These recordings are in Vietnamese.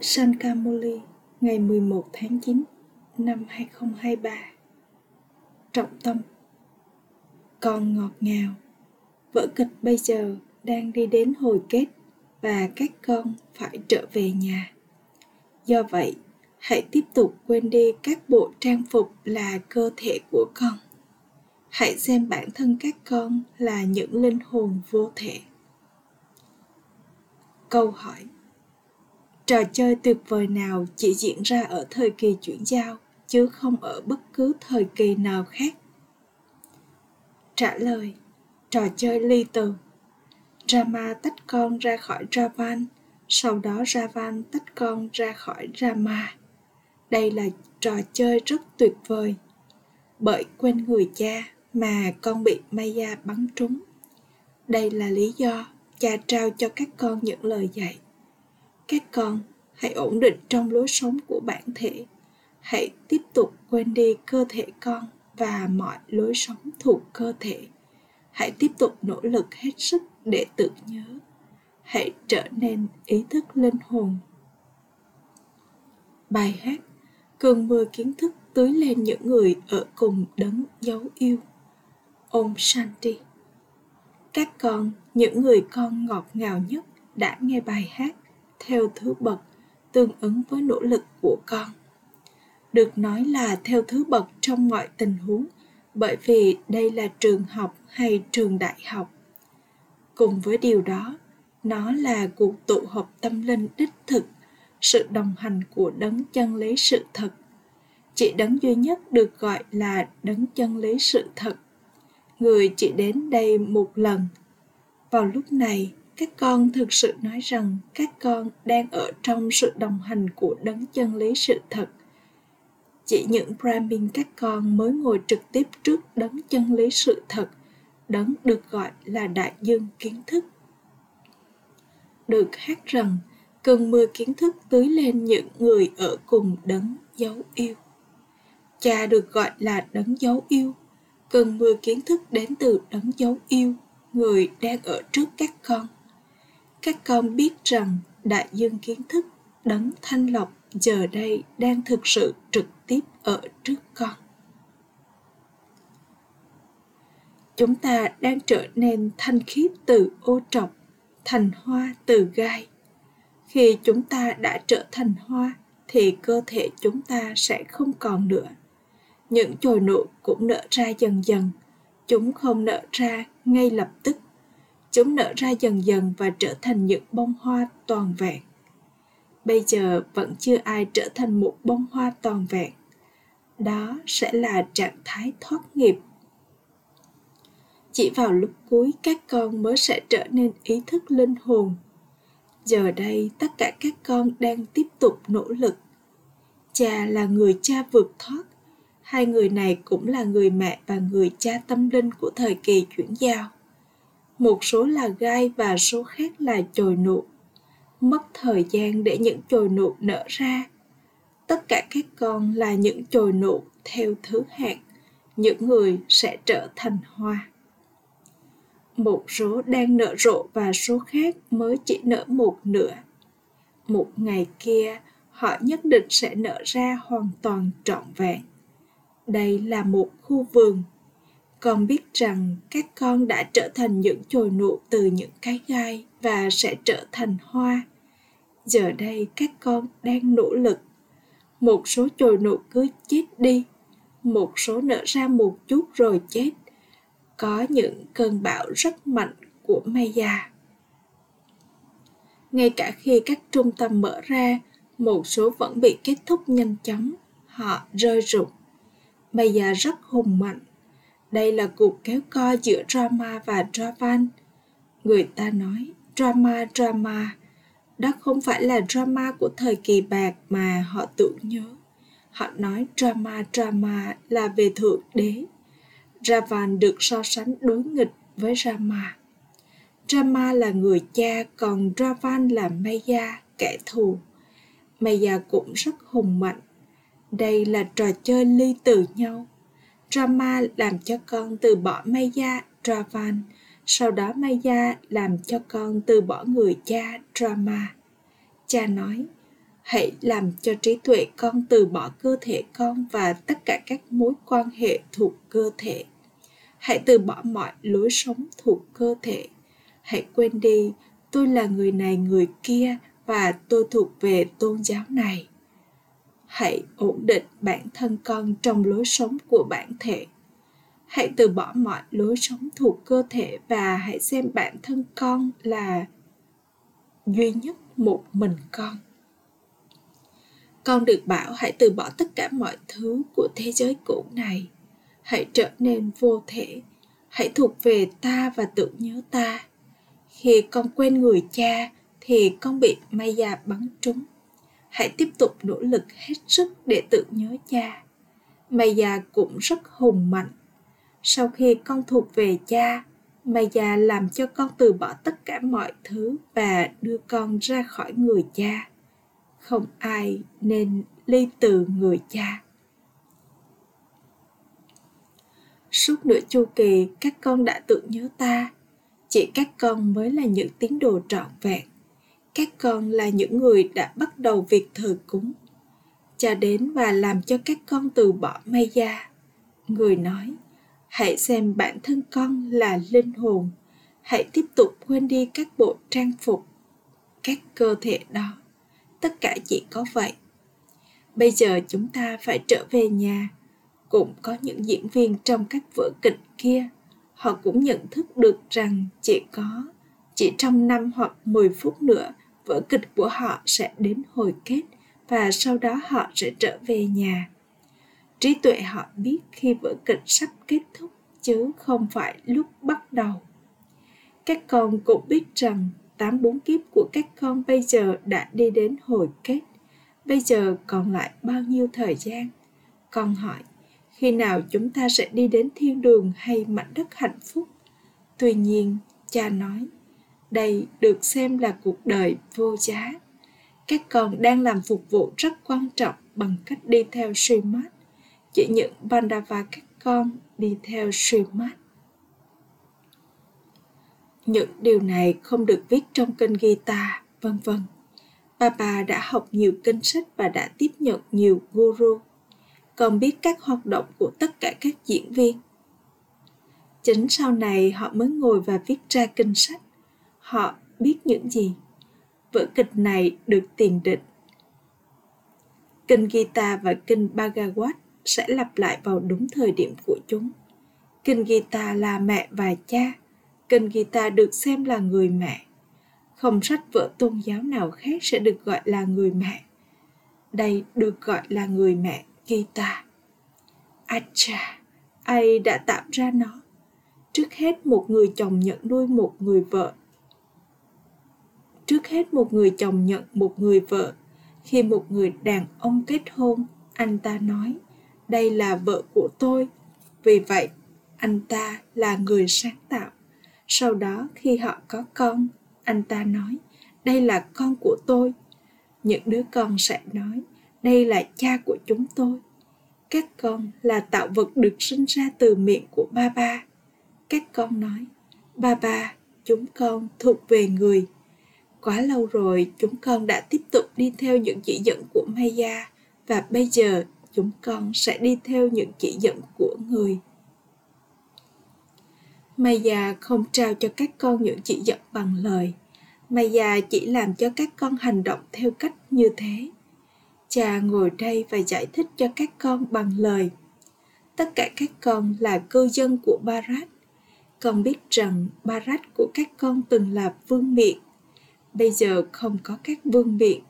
Sankamuli ngày 11 tháng 9 năm 2023 Trọng tâm Con ngọt ngào Vở kịch bây giờ đang đi đến hồi kết và các con phải trở về nhà. Do vậy, hãy tiếp tục quên đi các bộ trang phục là cơ thể của con. Hãy xem bản thân các con là những linh hồn vô thể. Câu hỏi trò chơi tuyệt vời nào chỉ diễn ra ở thời kỳ chuyển giao, chứ không ở bất cứ thời kỳ nào khác? Trả lời, trò chơi ly từ. Rama tách con ra khỏi ravan sau đó ravan tách con ra khỏi rama. Đây là trò chơi rất tuyệt vời. Bởi quên người cha mà con bị maya bắn trúng. Đây là lý do cha trao cho các con những lời dạy các con, hãy ổn định trong lối sống của bản thể. Hãy tiếp tục quên đi cơ thể con và mọi lối sống thuộc cơ thể. Hãy tiếp tục nỗ lực hết sức để tự nhớ. Hãy trở nên ý thức linh hồn. Bài hát cơn mưa kiến thức tưới lên những người ở cùng đấng dấu yêu. Om Shanti. Các con, những người con ngọt ngào nhất đã nghe bài hát theo thứ bậc tương ứng với nỗ lực của con. Được nói là theo thứ bậc trong mọi tình huống, bởi vì đây là trường học hay trường đại học. Cùng với điều đó, nó là cuộc tụ họp tâm linh đích thực, sự đồng hành của đấng chân lý sự thật. Chỉ đấng duy nhất được gọi là đấng chân lý sự thật. Người chỉ đến đây một lần. Vào lúc này các con thực sự nói rằng các con đang ở trong sự đồng hành của đấng chân lý sự thật. Chỉ những brahmin các con mới ngồi trực tiếp trước đấng chân lý sự thật. Đấng được gọi là đại dương kiến thức. Được hát rằng, cơn mưa kiến thức tưới lên những người ở cùng đấng dấu yêu. Cha được gọi là đấng dấu yêu. Cơn mưa kiến thức đến từ đấng dấu yêu, người đang ở trước các con các con biết rằng đại dương kiến thức, đấng thanh lọc giờ đây đang thực sự trực tiếp ở trước con. Chúng ta đang trở nên thanh khiết từ ô trọc, thành hoa từ gai. Khi chúng ta đã trở thành hoa, thì cơ thể chúng ta sẽ không còn nữa. Những chồi nụ cũng nở ra dần dần. Chúng không nở ra ngay lập tức chúng nở ra dần dần và trở thành những bông hoa toàn vẹn. Bây giờ vẫn chưa ai trở thành một bông hoa toàn vẹn. Đó sẽ là trạng thái thoát nghiệp. Chỉ vào lúc cuối, các con mới sẽ trở nên ý thức linh hồn. Giờ đây, tất cả các con đang tiếp tục nỗ lực. Cha là người cha vượt thoát. Hai người này cũng là người mẹ và người cha tâm linh của thời kỳ chuyển giao một số là gai và số khác là chồi nụ. Mất thời gian để những chồi nụ nở ra. Tất cả các con là những chồi nụ theo thứ hạng. Những người sẽ trở thành hoa. Một số đang nở rộ và số khác mới chỉ nở một nửa. Một ngày kia, họ nhất định sẽ nở ra hoàn toàn trọn vẹn. Đây là một khu vườn con biết rằng các con đã trở thành những chồi nụ từ những cái gai và sẽ trở thành hoa. Giờ đây các con đang nỗ lực. Một số chồi nụ cứ chết đi, một số nở ra một chút rồi chết. Có những cơn bão rất mạnh của maya. Ngay cả khi các trung tâm mở ra, một số vẫn bị kết thúc nhanh chóng. Họ rơi rụng. Maya rất hùng mạnh đây là cuộc kéo co giữa drama và dravan. Người ta nói drama drama. Đó không phải là drama của thời kỳ bạc mà họ tưởng nhớ. Họ nói drama drama là về thượng đế. Ravan được so sánh đối nghịch với Rama. Rama là người cha, còn Ravan là Maya, kẻ thù. Maya cũng rất hùng mạnh. Đây là trò chơi ly từ nhau Rama làm cho con từ bỏ Maya Ravan, sau đó Maya làm cho con từ bỏ người cha Rama. Cha nói, hãy làm cho trí tuệ con từ bỏ cơ thể con và tất cả các mối quan hệ thuộc cơ thể. Hãy từ bỏ mọi lối sống thuộc cơ thể. Hãy quên đi tôi là người này người kia và tôi thuộc về tôn giáo này hãy ổn định bản thân con trong lối sống của bản thể. Hãy từ bỏ mọi lối sống thuộc cơ thể và hãy xem bản thân con là duy nhất một mình con. Con được bảo hãy từ bỏ tất cả mọi thứ của thế giới cũ này. Hãy trở nên vô thể. Hãy thuộc về ta và tự nhớ ta. Khi con quên người cha, thì con bị maya bắn trúng hãy tiếp tục nỗ lực hết sức để tự nhớ cha. Maya cũng rất hùng mạnh. Sau khi con thuộc về cha maya làm cho con từ bỏ tất cả mọi thứ và đưa con ra khỏi người cha. Không ai nên ly từ người cha. Suốt nửa chu kỳ, các con đã tự nhớ ta. Chỉ các con mới là những tín đồ trọn vẹn các con là những người đã bắt đầu việc thờ cúng. Cha đến và làm cho các con từ bỏ maya người nói, hãy xem bản thân con là linh hồn, hãy tiếp tục quên đi các bộ trang phục, các cơ thể đó. Tất cả chỉ có vậy. Bây giờ chúng ta phải trở về nhà. Cũng có những diễn viên trong các vở kịch kia, họ cũng nhận thức được rằng chỉ có, chỉ trong năm hoặc 10 phút nữa vở kịch của họ sẽ đến hồi kết và sau đó họ sẽ trở về nhà. Trí tuệ họ biết khi vở kịch sắp kết thúc chứ không phải lúc bắt đầu. Các con cũng biết rằng tám bốn kiếp của các con bây giờ đã đi đến hồi kết. Bây giờ còn lại bao nhiêu thời gian? Con hỏi, khi nào chúng ta sẽ đi đến thiên đường hay mảnh đất hạnh phúc? Tuy nhiên, cha nói đây được xem là cuộc đời vô giá các con đang làm phục vụ rất quan trọng bằng cách đi theo Srimad. Chỉ những Bandava các con đi theo Srimad. Những điều này không được viết trong kênh Gita, vân vân. Papa đã học nhiều kinh sách và đã tiếp nhận nhiều guru, còn biết các hoạt động của tất cả các diễn viên. Chính sau này họ mới ngồi và viết ra kinh sách. Họ biết những gì. Vở kịch này được tiền định. Kinh Gita và kinh Bhagavad sẽ lặp lại vào đúng thời điểm của chúng. Kinh Gita là mẹ và cha. Kinh Gita được xem là người mẹ. Không sách vở tôn giáo nào khác sẽ được gọi là người mẹ. Đây được gọi là người mẹ Gita. Acha, ai đã tạo ra nó? Trước hết một người chồng nhận nuôi một người vợ. Trước hết một người chồng nhận một người vợ. Khi một người đàn ông kết hôn, anh ta nói, đây là vợ của tôi. Vì vậy, anh ta là người sáng tạo sau đó khi họ có con anh ta nói đây là con của tôi những đứa con sẽ nói đây là cha của chúng tôi các con là tạo vật được sinh ra từ miệng của ba ba các con nói ba ba chúng con thuộc về người quá lâu rồi, chúng con đã tiếp tục đi theo những chỉ dẫn của maya và bây giờ, chúng con sẽ đi theo những chỉ dẫn của người Maya không trao cho các con những chỉ dẫn bằng lời. Maya chỉ làm cho các con hành động theo cách như thế. Cha ngồi đây và giải thích cho các con bằng lời. Tất cả các con là cư dân của Barat. Con biết rằng Barat của các con từng là vương miện. Bây giờ không có các vương miện,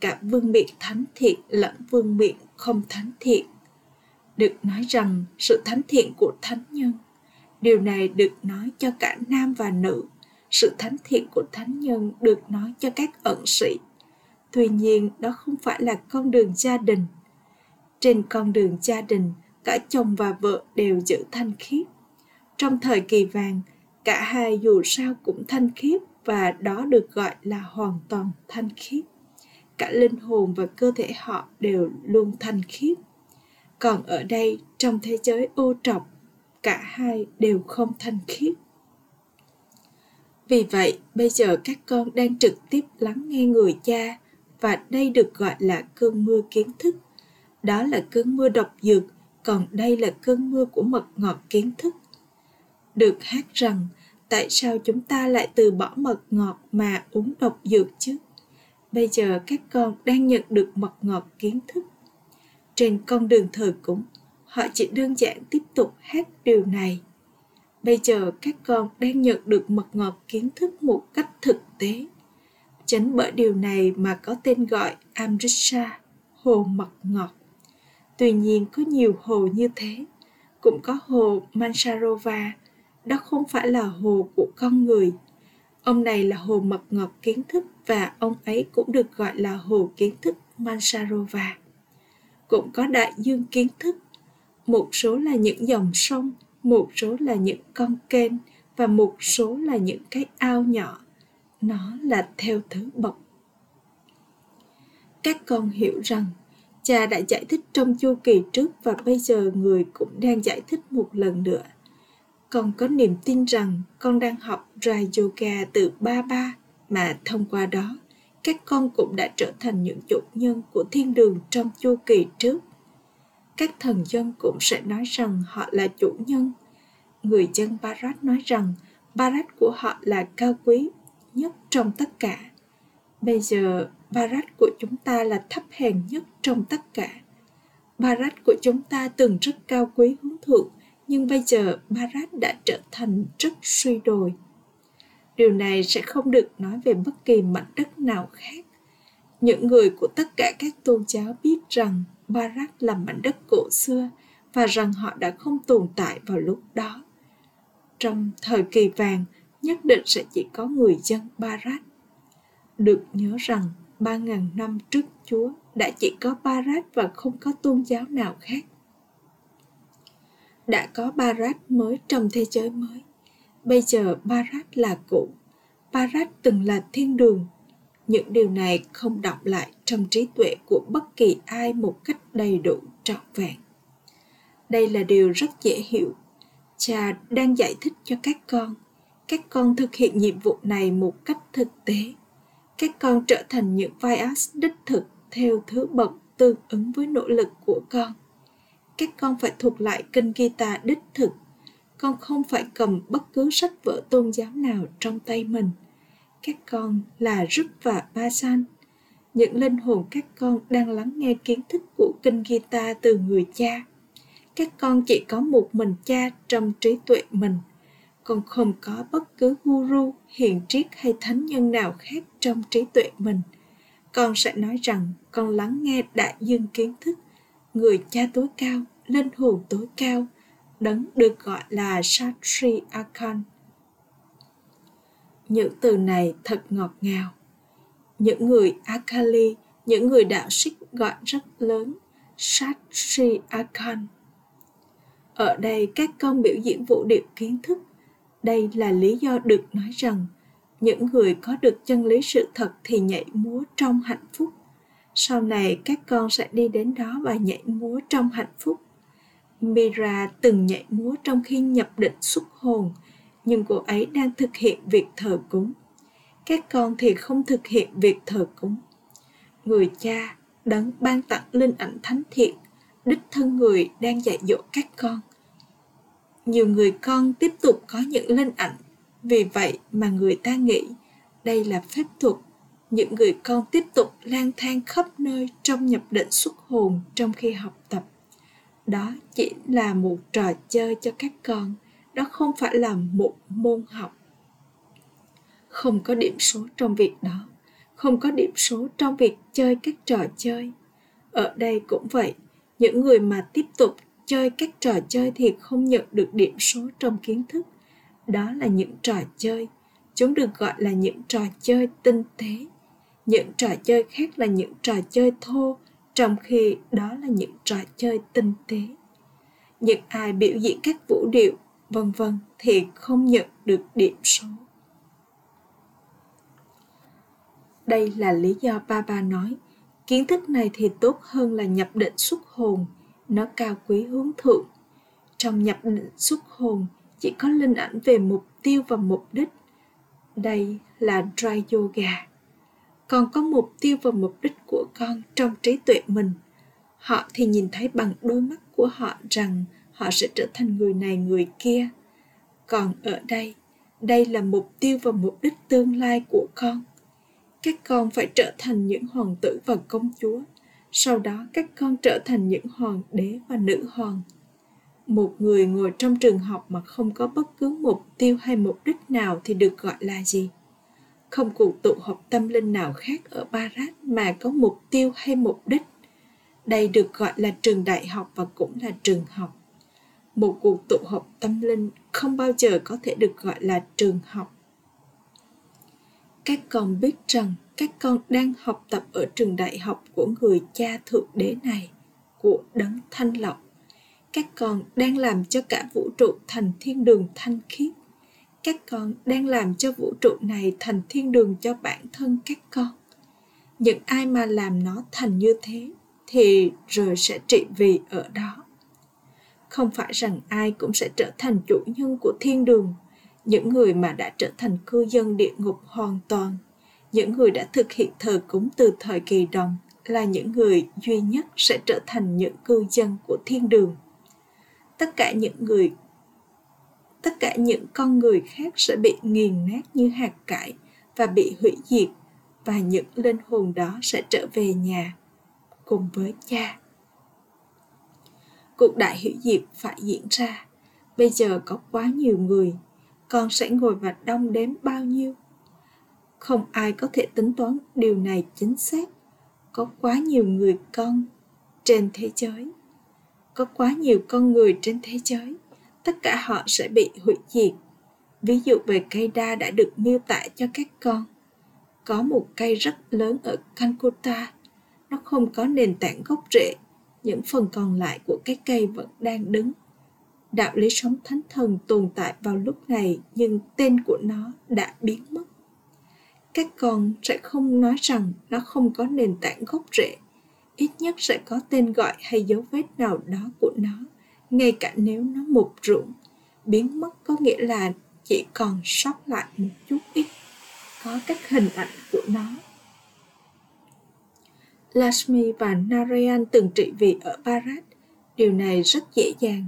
cả vương miện thánh thiện lẫn vương miện không thánh thiện. Được nói rằng sự thánh thiện của thánh nhân điều này được nói cho cả nam và nữ. Sự thánh thiện của thánh nhân được nói cho các ẩn sĩ. Tuy nhiên đó không phải là con đường gia đình. Trên con đường gia đình cả chồng và vợ đều giữ thanh khiết. Trong thời kỳ vàng cả hai dù sao cũng thanh khiết và đó được gọi là hoàn toàn thanh khiết cả linh hồn và cơ thể họ đều luôn thanh khiết còn ở đây trong thế giới ô trọc cả hai đều không thanh khiết vì vậy bây giờ các con đang trực tiếp lắng nghe người cha và đây được gọi là cơn mưa kiến thức. Đó là cơn mưa độc dược, còn đây là cơn mưa của mật ngọt kiến thức. Được hát rằng, tại sao chúng ta lại từ bỏ mật ngọt mà uống độc dược chứ? Bây giờ các con đang nhận được mật ngọt kiến thức. Trên con đường thờ cúng, họ chỉ đơn giản tiếp tục hát điều này. Bây giờ các con đang nhận được mật ngọt kiến thức một cách thực tế. Chính bởi điều này mà có tên gọi Amritsar, hồ mật ngọt. Tuy nhiên có nhiều hồ như thế, cũng có hồ Mansarova, đó không phải là hồ của con người. Ông này là hồ mật ngọt kiến thức và ông ấy cũng được gọi là hồ kiến thức Mansarova. Cũng có đại dương kiến thức, một số là những dòng sông, một số là những con kênh và một số là những cái ao nhỏ. Nó là theo thứ bậc. Các con hiểu rằng cha đã giải thích trong chu kỳ trước và bây giờ người cũng đang giải thích một lần nữa – con có niềm tin rằng con đang học Rai Yoga từ ba ba mà thông qua đó, các con cũng đã trở thành những chủ nhân của thiên đường trong chu kỳ trước. Các thần dân cũng sẽ nói rằng họ là chủ nhân. Người dân Barat nói rằng Barat của họ là cao quý nhất trong tất cả. Bây giờ Barat của chúng ta là thấp hèn nhất trong tất cả. Barat của chúng ta từng rất cao quý hướng thượng nhưng bây giờ Bharat đã trở thành rất suy đồi. Điều này sẽ không được nói về bất kỳ mảnh đất nào khác. Những người của tất cả các tôn giáo biết rằng Barat là mảnh đất cổ xưa và rằng họ đã không tồn tại vào lúc đó. Trong thời kỳ vàng, nhất định sẽ chỉ có người dân Barat. Được nhớ rằng 3.000 năm trước Chúa đã chỉ có Barat và không có tôn giáo nào khác đã có Barat mới trong thế giới mới. Bây giờ Barat là cũ. Barat từng là thiên đường. Những điều này không đọc lại trong trí tuệ của bất kỳ ai một cách đầy đủ, trọn vẹn. Đây là điều rất dễ hiểu. Cha đang giải thích cho các con. Các con thực hiện nhiệm vụ này một cách thực tế. Các con trở thành những vai ác đích thực theo thứ bậc tương ứng với nỗ lực của con các con phải thuộc lại kinh gita đích thực. Con không phải cầm bất cứ sách vở tôn giáo nào trong tay mình. Các con là Rúp và Ba San. Những linh hồn các con đang lắng nghe kiến thức của kinh gita từ người cha. Các con chỉ có một mình cha trong trí tuệ mình. Con không có bất cứ guru, hiền triết hay thánh nhân nào khác trong trí tuệ mình. Con sẽ nói rằng con lắng nghe đại dương kiến thức người cha tối cao, linh hồn tối cao, đấng được gọi là Satri Akan. Những từ này thật ngọt ngào. Những người Akali, những người đạo sĩ gọi rất lớn, Satri Akan. Ở đây các con biểu diễn vũ điệu kiến thức. Đây là lý do được nói rằng những người có được chân lý sự thật thì nhảy múa trong hạnh phúc sau này các con sẽ đi đến đó và nhảy múa trong hạnh phúc. Mira từng nhảy múa trong khi nhập định xuất hồn, nhưng cô ấy đang thực hiện việc thờ cúng. Các con thì không thực hiện việc thờ cúng. Người cha đấng ban tặng linh ảnh thánh thiện, đích thân người đang dạy dỗ các con. Nhiều người con tiếp tục có những linh ảnh, vì vậy mà người ta nghĩ đây là phép thuật những người con tiếp tục lang thang khắp nơi trong nhập định xuất hồn trong khi học tập. Đó chỉ là một trò chơi cho các con, đó không phải là một môn học. Không có điểm số trong việc đó, không có điểm số trong việc chơi các trò chơi. Ở đây cũng vậy, những người mà tiếp tục chơi các trò chơi thì không nhận được điểm số trong kiến thức. Đó là những trò chơi, chúng được gọi là những trò chơi tinh tế những trò chơi khác là những trò chơi thô, trong khi đó là những trò chơi tinh tế. Những ai biểu diễn các vũ điệu, vân vân, thì không nhận được điểm số. Đây là lý do ba ba nói, kiến thức này thì tốt hơn là nhập định xuất hồn, nó cao quý hướng thượng. Trong nhập định xuất hồn, chỉ có linh ảnh về mục tiêu và mục đích. Đây là dry yoga con có mục tiêu và mục đích của con trong trí tuệ mình. Họ thì nhìn thấy bằng đôi mắt của họ rằng họ sẽ trở thành người này, người kia. Còn ở đây đây là mục tiêu và mục đích tương lai của con. Các con phải trở thành những hoàng tử và công chúa. Sau đó, các con trở thành những hoàng đế và nữ hoàng. Một người ngồi trong trường học mà không có bất cứ mục tiêu hay mục đích nào thì được gọi là gì? Không cuộc tụ họp tâm linh nào khác ở barat mà có mục tiêu hay mục đích. Đây được gọi là trường đại học và cũng là trường học. Một cuộc tụ họp tâm linh không bao giờ có thể được gọi là trường học. Các con biết rằng các con đang học tập ở trường đại học của người cha thượng đế này, của đấng thanh lọc các con đang làm cho cả vũ trụ thành thiên đường thanh khiết các con đang làm cho vũ trụ này thành thiên đường cho bản thân các con. Những ai mà làm nó thành như thế thì rồi sẽ trị vì ở đó. Không phải rằng ai cũng sẽ trở thành chủ nhân của thiên đường. Những người mà đã trở thành cư dân địa ngục hoàn toàn, những người đã thực hiện thờ cúng từ thời kỳ đồng là những người duy nhất sẽ trở thành những cư dân của thiên đường. Tất cả những người tất cả những con người khác sẽ bị nghiền nát như hạt cải và bị hủy diệt, và những linh hồn đó sẽ trở về nhà cùng với cha. Cuộc đại hủy diệt phải diễn ra. Bây giờ có quá nhiều người, con sẽ ngồi và đong đếm bao nhiêu? Không ai có thể tính toán điều này chính xác. Có quá nhiều người con trên thế giới. Có quá nhiều con người trên thế giới tất cả họ sẽ bị hủy diệt. Ví dụ về cây đa đã được miêu tả cho các con. Có một cây rất lớn ở Calcutta. Nó không có nền tảng gốc rễ. Những phần còn lại của cái cây vẫn đang đứng. Đạo lý sống thánh thần tồn tại vào lúc này, nhưng tên của nó đã biến mất. Các con sẽ không nói rằng nó không có nền tảng gốc rễ. Ít nhất sẽ có tên gọi hay dấu vết nào đó của nó ngay cả nếu nó mục ruộng biến mất có nghĩa là chỉ còn sót lại một chút ít có các hình ảnh của nó Lashmi và Narayan từng trị vì ở Bharat. Điều này rất dễ dàng,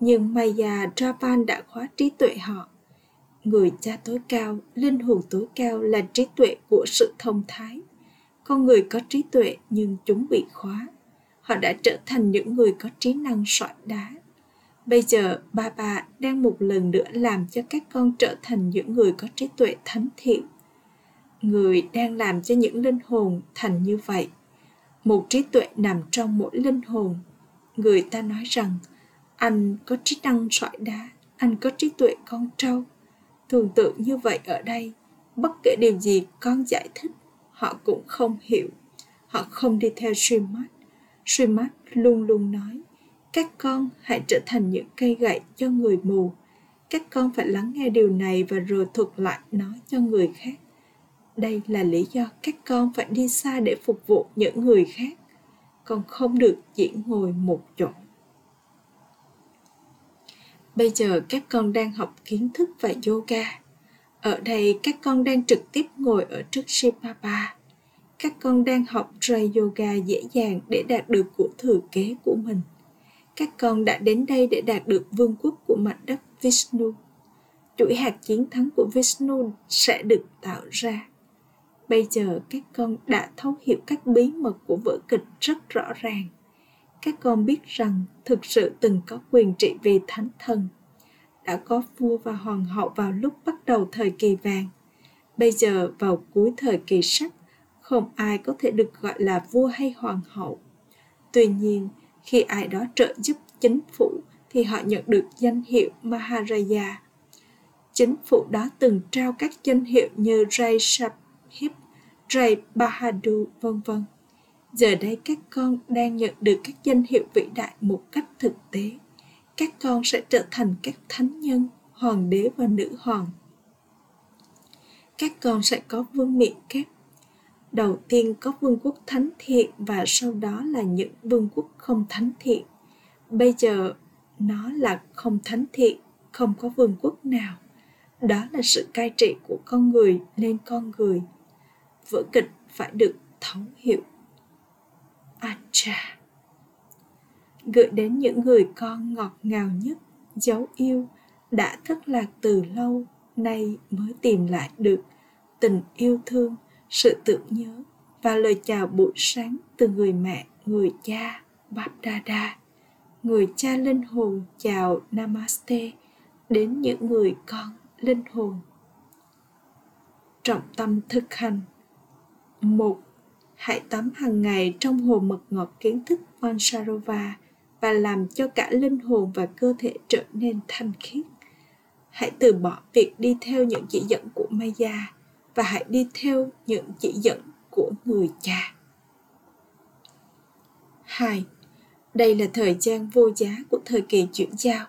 nhưng Maya Japan đã khóa trí tuệ họ. Người cha tối cao, linh hồn tối cao là trí tuệ của sự thông thái. Con người có trí tuệ nhưng chúng bị khóa. Họ đã trở thành những người có trí năng soạn đá. Bây giờ, ba bà đang một lần nữa làm cho các con trở thành những người có trí tuệ thánh thiện. Người đang làm cho những linh hồn thành như vậy. Một trí tuệ nằm trong mỗi linh hồn. Người ta nói rằng anh có trí năng sỏi đá anh có trí tuệ con trâu. Thường tượng như vậy ở đây bất kể điều gì con giải thích họ cũng không hiểu. Họ không đi theo Srimad. Srimad luôn luôn nói các con hãy trở thành những cây gậy cho người mù. Các con phải lắng nghe điều này và rồi thuật lại nó cho người khác. Đây là lý do các con phải đi xa để phục vụ những người khác. Con không được chỉ ngồi một chỗ. Bây giờ các con đang học kiến thức và yoga. Ở đây, các con đang trực tiếp ngồi ở trước Shipapa. Các con đang học Ray Yoga dễ dàng để đạt được của thừa kế của mình. Các con đã đến đây để đạt được vương quốc của mặt đất Vishnu. Chuỗi hạt chiến thắng của Vishnu sẽ được tạo ra. Bây giờ các con đã thấu hiểu các bí mật của vở kịch rất rõ ràng. Các con biết rằng thực sự từng có quyền trị vì thánh thần. Đã có vua và hoàng hậu vào lúc bắt đầu thời kỳ vàng. Bây giờ vào cuối thời kỳ sắt, không ai có thể được gọi là vua hay hoàng hậu. Tuy nhiên, khi ai đó trợ giúp chính phủ thì họ nhận được danh hiệu Maharaja. Chính phủ đó từng trao các danh hiệu như Rai Sahib, Ray Bahadur, vân vân. Giờ đây các con đang nhận được các danh hiệu vĩ đại một cách thực tế. Các con sẽ trở thành các thánh nhân, hoàng đế và nữ hoàng. Các con sẽ có vương miện kép. Đầu tiên có vương quốc thánh thiện và sau đó là những vương quốc không thánh thiện. Bây giờ nó là không thánh thiện, không có vương quốc nào. Đó là sự cai trị của con người lên con người vở kịch phải được thấu hiểu acha gửi đến những người con ngọt ngào nhất dấu yêu đã thất lạc từ lâu nay mới tìm lại được tình yêu thương sự tưởng nhớ và lời chào buổi sáng từ người mẹ, người cha Bapdada người cha linh hồn chào Namaste đến những người con linh hồn. Trọng tâm thực hành một, Hãy tắm hàng ngày trong hồ mật ngọt kiến thức Vansarova và làm cho cả linh hồn và cơ thể trở nên thanh khiết. Hãy từ bỏ việc đi theo những chỉ dẫn của Maya và hãy đi theo những chỉ dẫn của người cha. 2. Đây là thời gian vô giá của thời kỳ chuyển giao.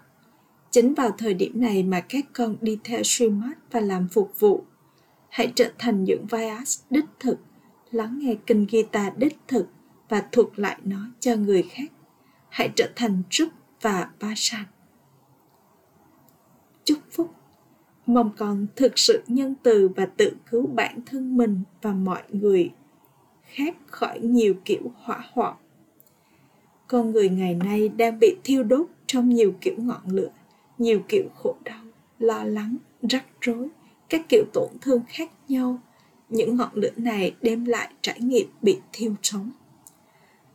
Chính vào thời điểm này mà các con đi theo Srimad và làm phục vụ. Hãy trở thành những Vyas đích thực, lắng nghe kinh guitar đích thực và thuộc lại nó cho người khác. Hãy trở thành Trúc và Basan. Chúc phúc mong con thực sự nhân từ và tự cứu bản thân mình và mọi người khác khỏi nhiều kiểu hỏa hoạn. Con người ngày nay đang bị thiêu đốt trong nhiều kiểu ngọn lửa, nhiều kiểu khổ đau, lo lắng, rắc rối, các kiểu tổn thương khác nhau. Những ngọn lửa này đem lại trải nghiệm bị thiêu sống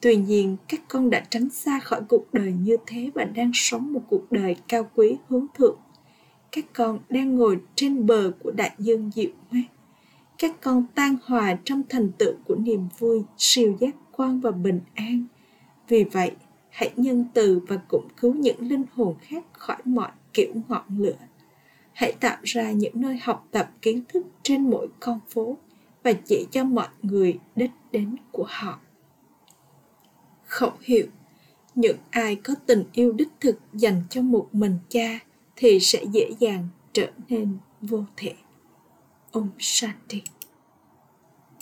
tuy nhiên, các con đã tránh xa khỏi cuộc đời như thế và đang sống một cuộc đời cao quý hướng thượng các con đang ngồi trên bờ của đại dương dịu mát các con tan hòa trong thành tựu của niềm vui siêu giác quan và bình an vì vậy, hãy nhân từ và cũng cứu những linh hồn khác khỏi mọi kiểu ngọn lửa. Hãy tạo ra những nơi học tập kiến thức trên mỗi con phố và chỉ cho mọi người đích đến của họ. Khẩu hiệu Những ai có tình yêu đích thực dành cho một mình cha thì sẽ dễ dàng trở nên vô thể. Om Shanti